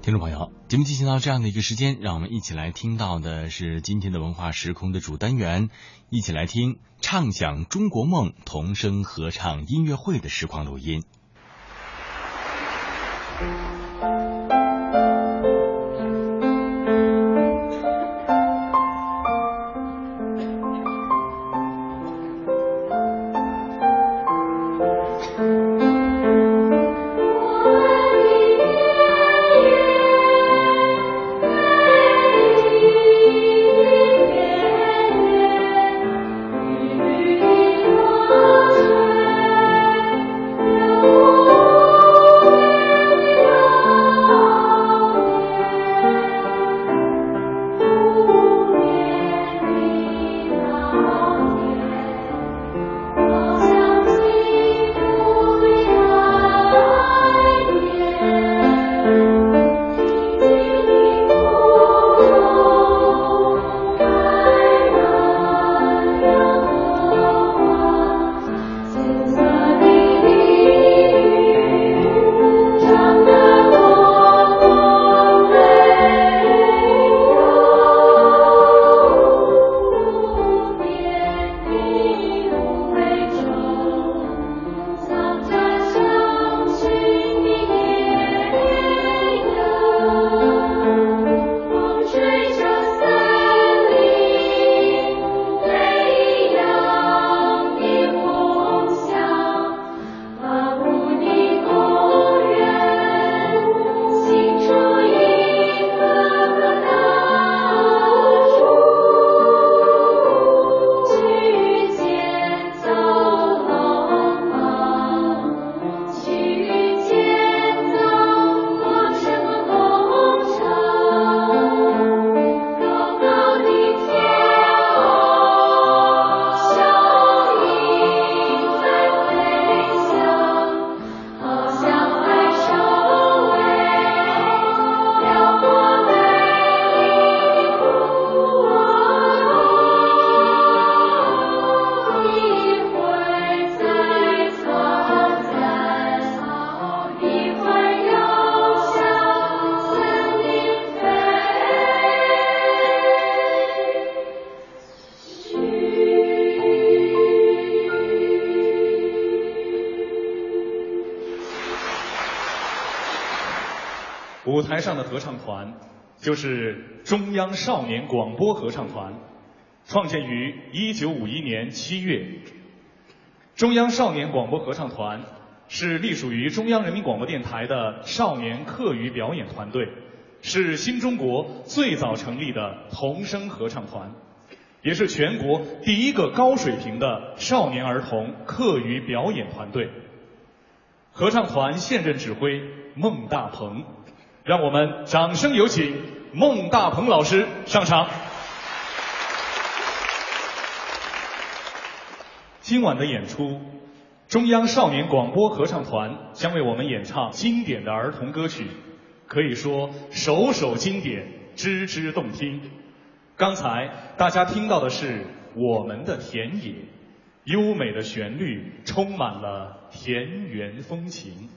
听众朋友，节目进行到这样的一个时间，让我们一起来听到的是今天的文化时空的主单元，一起来听畅想中国梦童声合唱音乐会的实况录音。台上的合唱团就是中央少年广播合唱团，创建于一九五一年七月。中央少年广播合唱团是隶属于中央人民广播电台的少年课余表演团队，是新中国最早成立的童声合唱团，也是全国第一个高水平的少年儿童课余表演团队。合唱团现任指挥孟大鹏。让我们掌声有请孟大鹏老师上场。今晚的演出，中央少年广播合唱团将为我们演唱经典的儿童歌曲，可以说首首经典，支支动听。刚才大家听到的是《我们的田野》，优美的旋律充满了田园风情。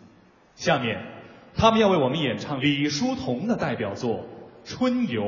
下面。他们要为我们演唱李叔同的代表作《春游》。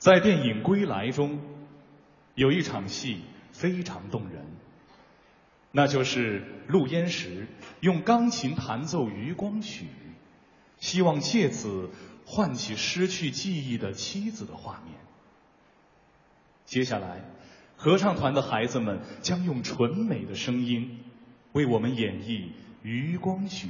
在电影《归来》中，有一场戏非常动人，那就是陆焉识用钢琴弹奏《渔光曲》，希望借此唤起失去记忆的妻子的画面。接下来，合唱团的孩子们将用纯美的声音为我们演绎《渔光曲》。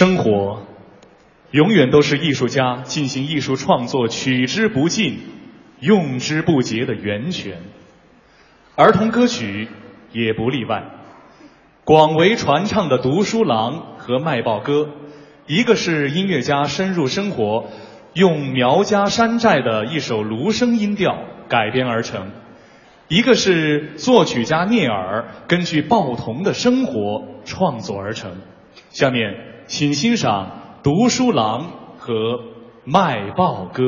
生活永远都是艺术家进行艺术创作取之不尽、用之不竭的源泉，儿童歌曲也不例外。广为传唱的《读书郎》和《卖报歌》，一个是音乐家深入生活，用苗家山寨的一首芦笙音调改编而成；一个是作曲家聂耳根据报童的生活创作而成。下面。请欣赏《读书郎》和《卖报歌》。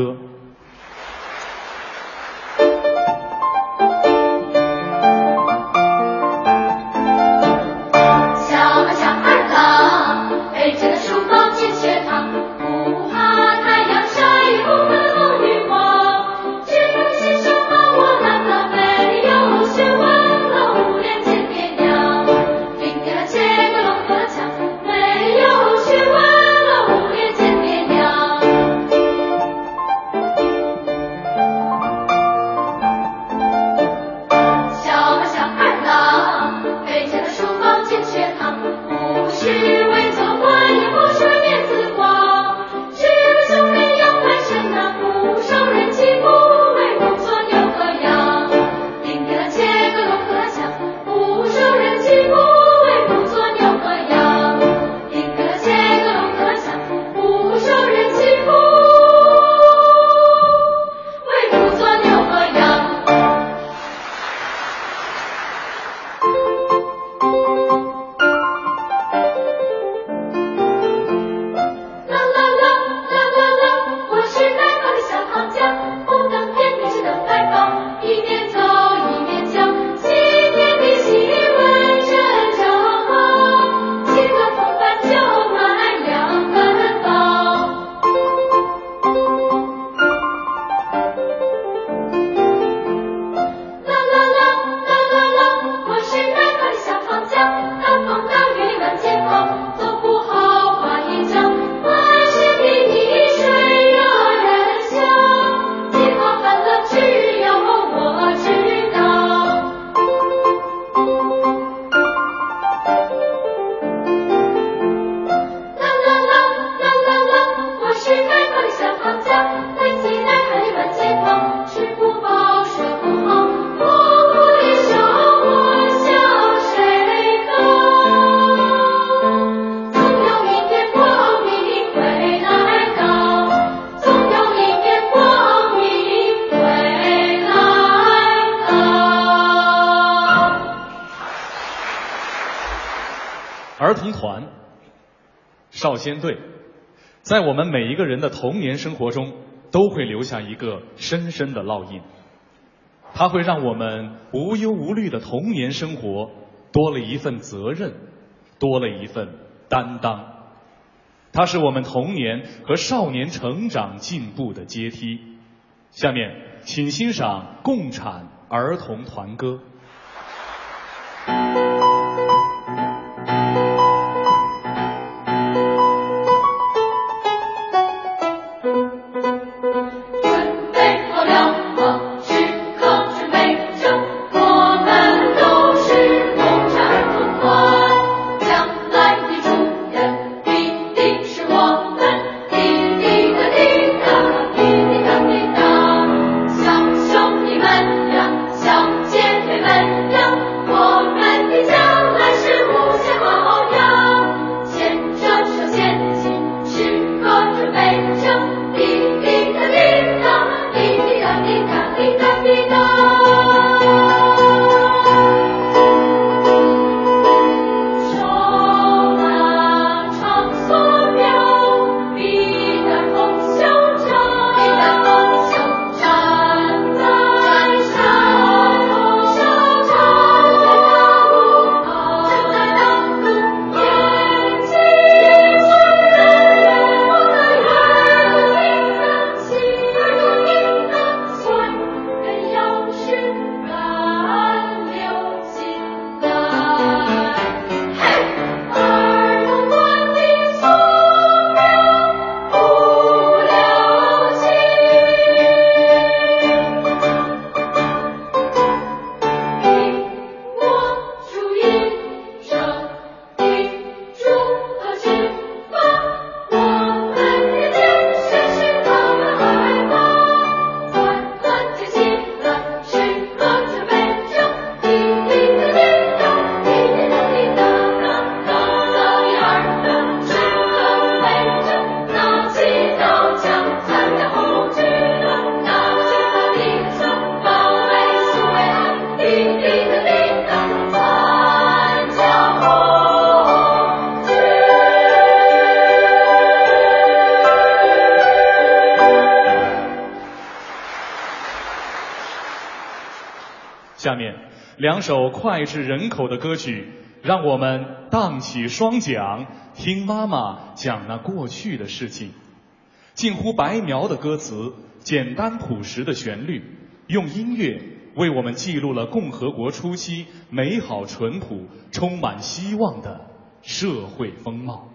少先队，在我们每一个人的童年生活中，都会留下一个深深的烙印。它会让我们无忧无虑的童年生活多了一份责任，多了一份担当。它是我们童年和少年成长进步的阶梯。下面，请欣赏共产儿童团歌。下面两首脍炙人口的歌曲，让我们荡起双桨，听妈妈讲那过去的事情。近乎白描的歌词，简单朴实的旋律，用音乐为我们记录了共和国初期美好淳朴、充满希望的社会风貌。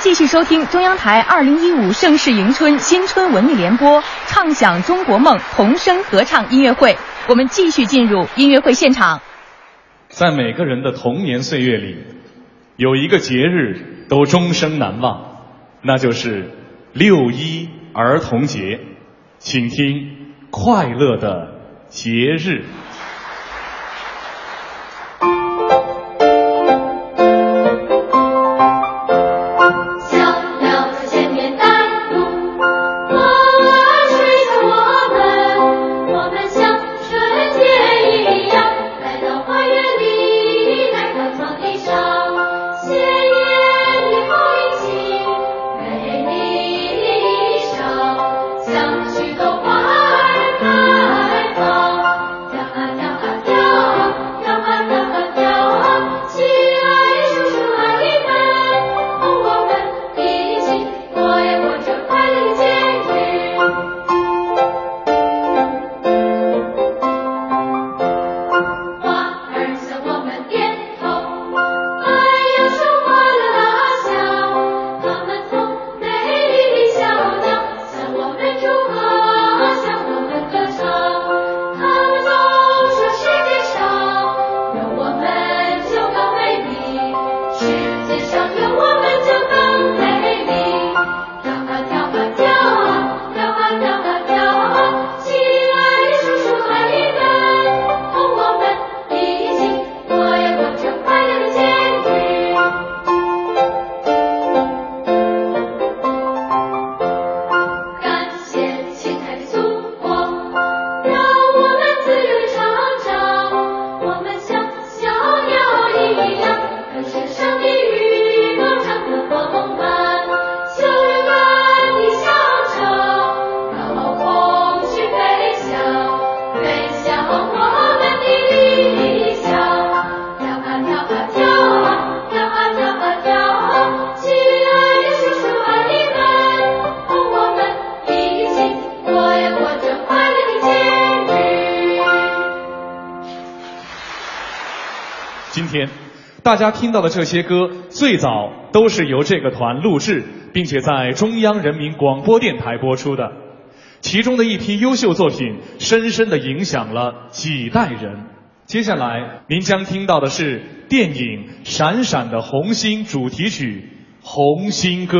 继续收听中央台二零一五盛世迎春新春文艺联播，畅享中国梦童声合唱音乐会。我们继续进入音乐会现场。在每个人的童年岁月里，有一个节日都终生难忘，那就是六一儿童节。请听快乐的节日。天，大家听到的这些歌，最早都是由这个团录制，并且在中央人民广播电台播出的。其中的一批优秀作品，深深的影响了几代人。接下来，您将听到的是电影《闪闪的红星》主题曲《红星歌》。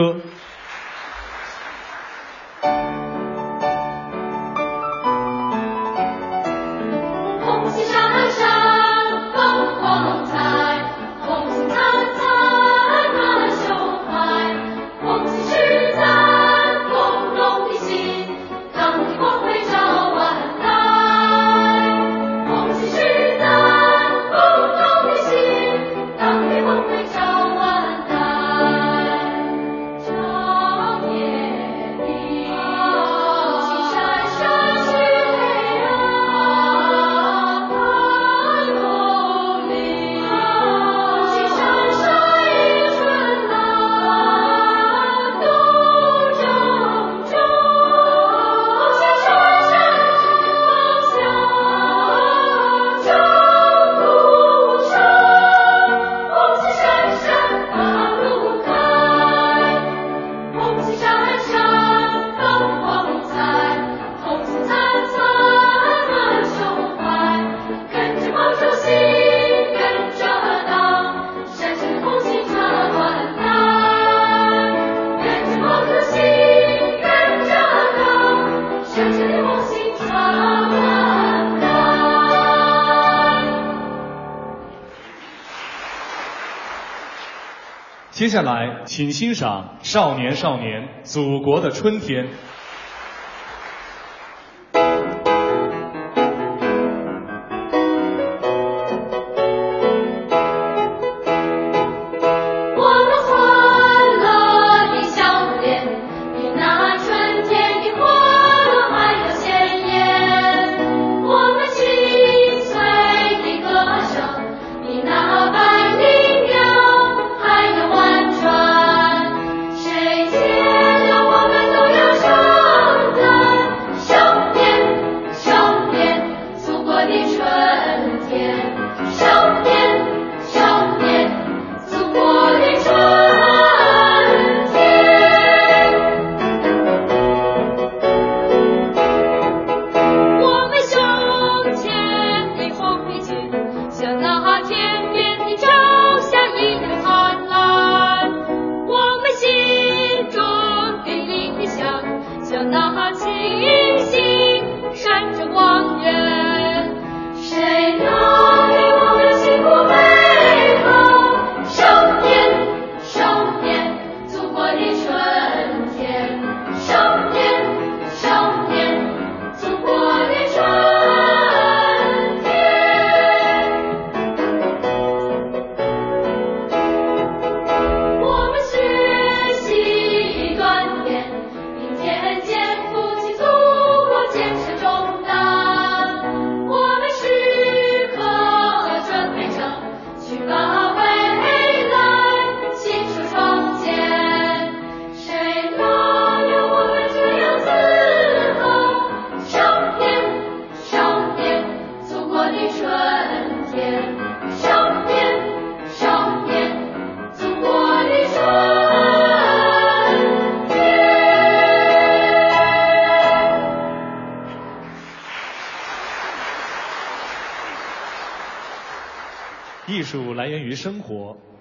接下来，请欣赏《少年少年，祖国的春天》。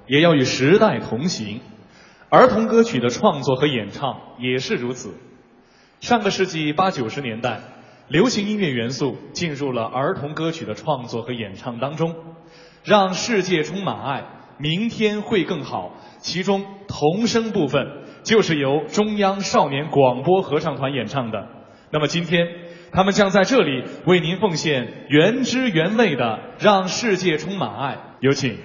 也要与时代同行，儿童歌曲的创作和演唱也是如此。上个世纪八九十年代，流行音乐元素进入了儿童歌曲的创作和演唱当中，让世界充满爱，明天会更好。其中童声部分就是由中央少年广播合唱团演唱的。那么今天，他们将在这里为您奉献原汁原味的《让世界充满爱》，有请。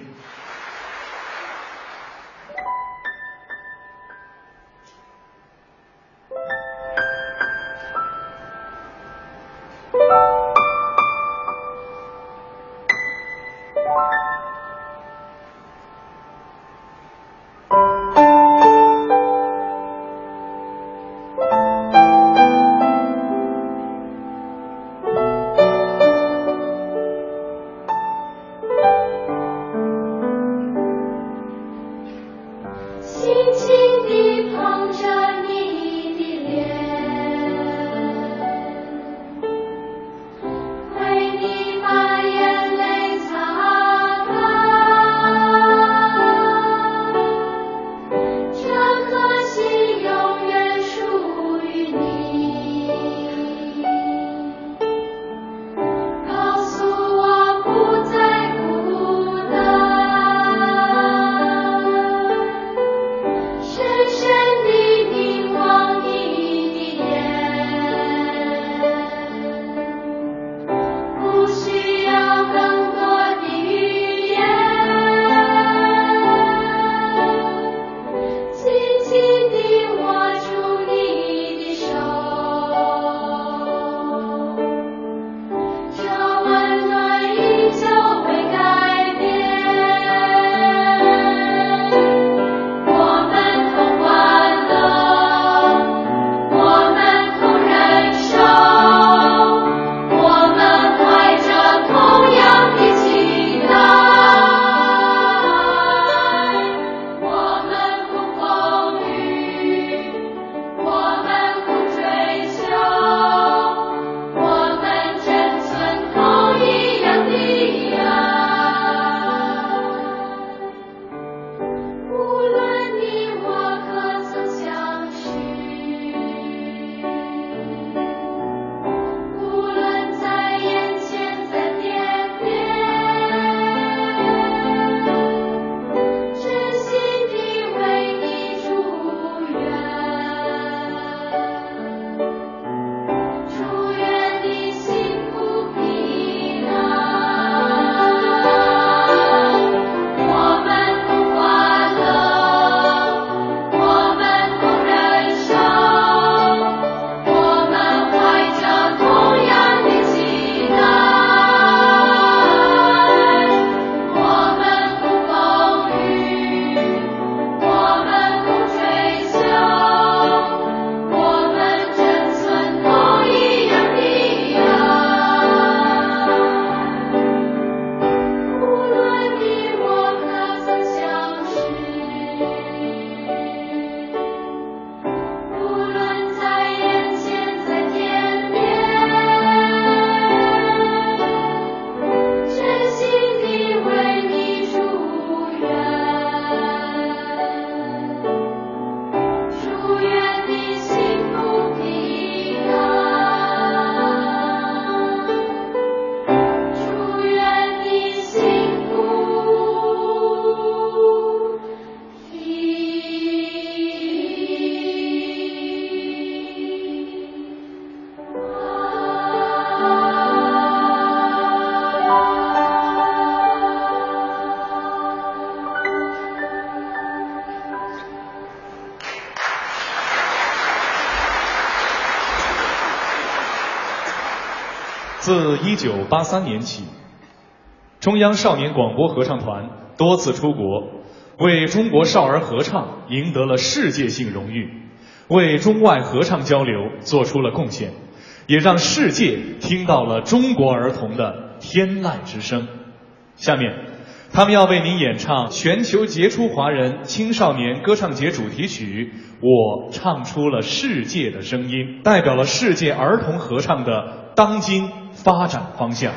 自1983年起，中央少年广播合唱团多次出国，为中国少儿合唱赢得了世界性荣誉，为中外合唱交流做出了贡献，也让世界听到了中国儿童的天籁之声。下面，他们要为您演唱全球杰出华人青少年歌唱节主题曲《我唱出了世界的声音》，代表了世界儿童合唱的当今发展方向。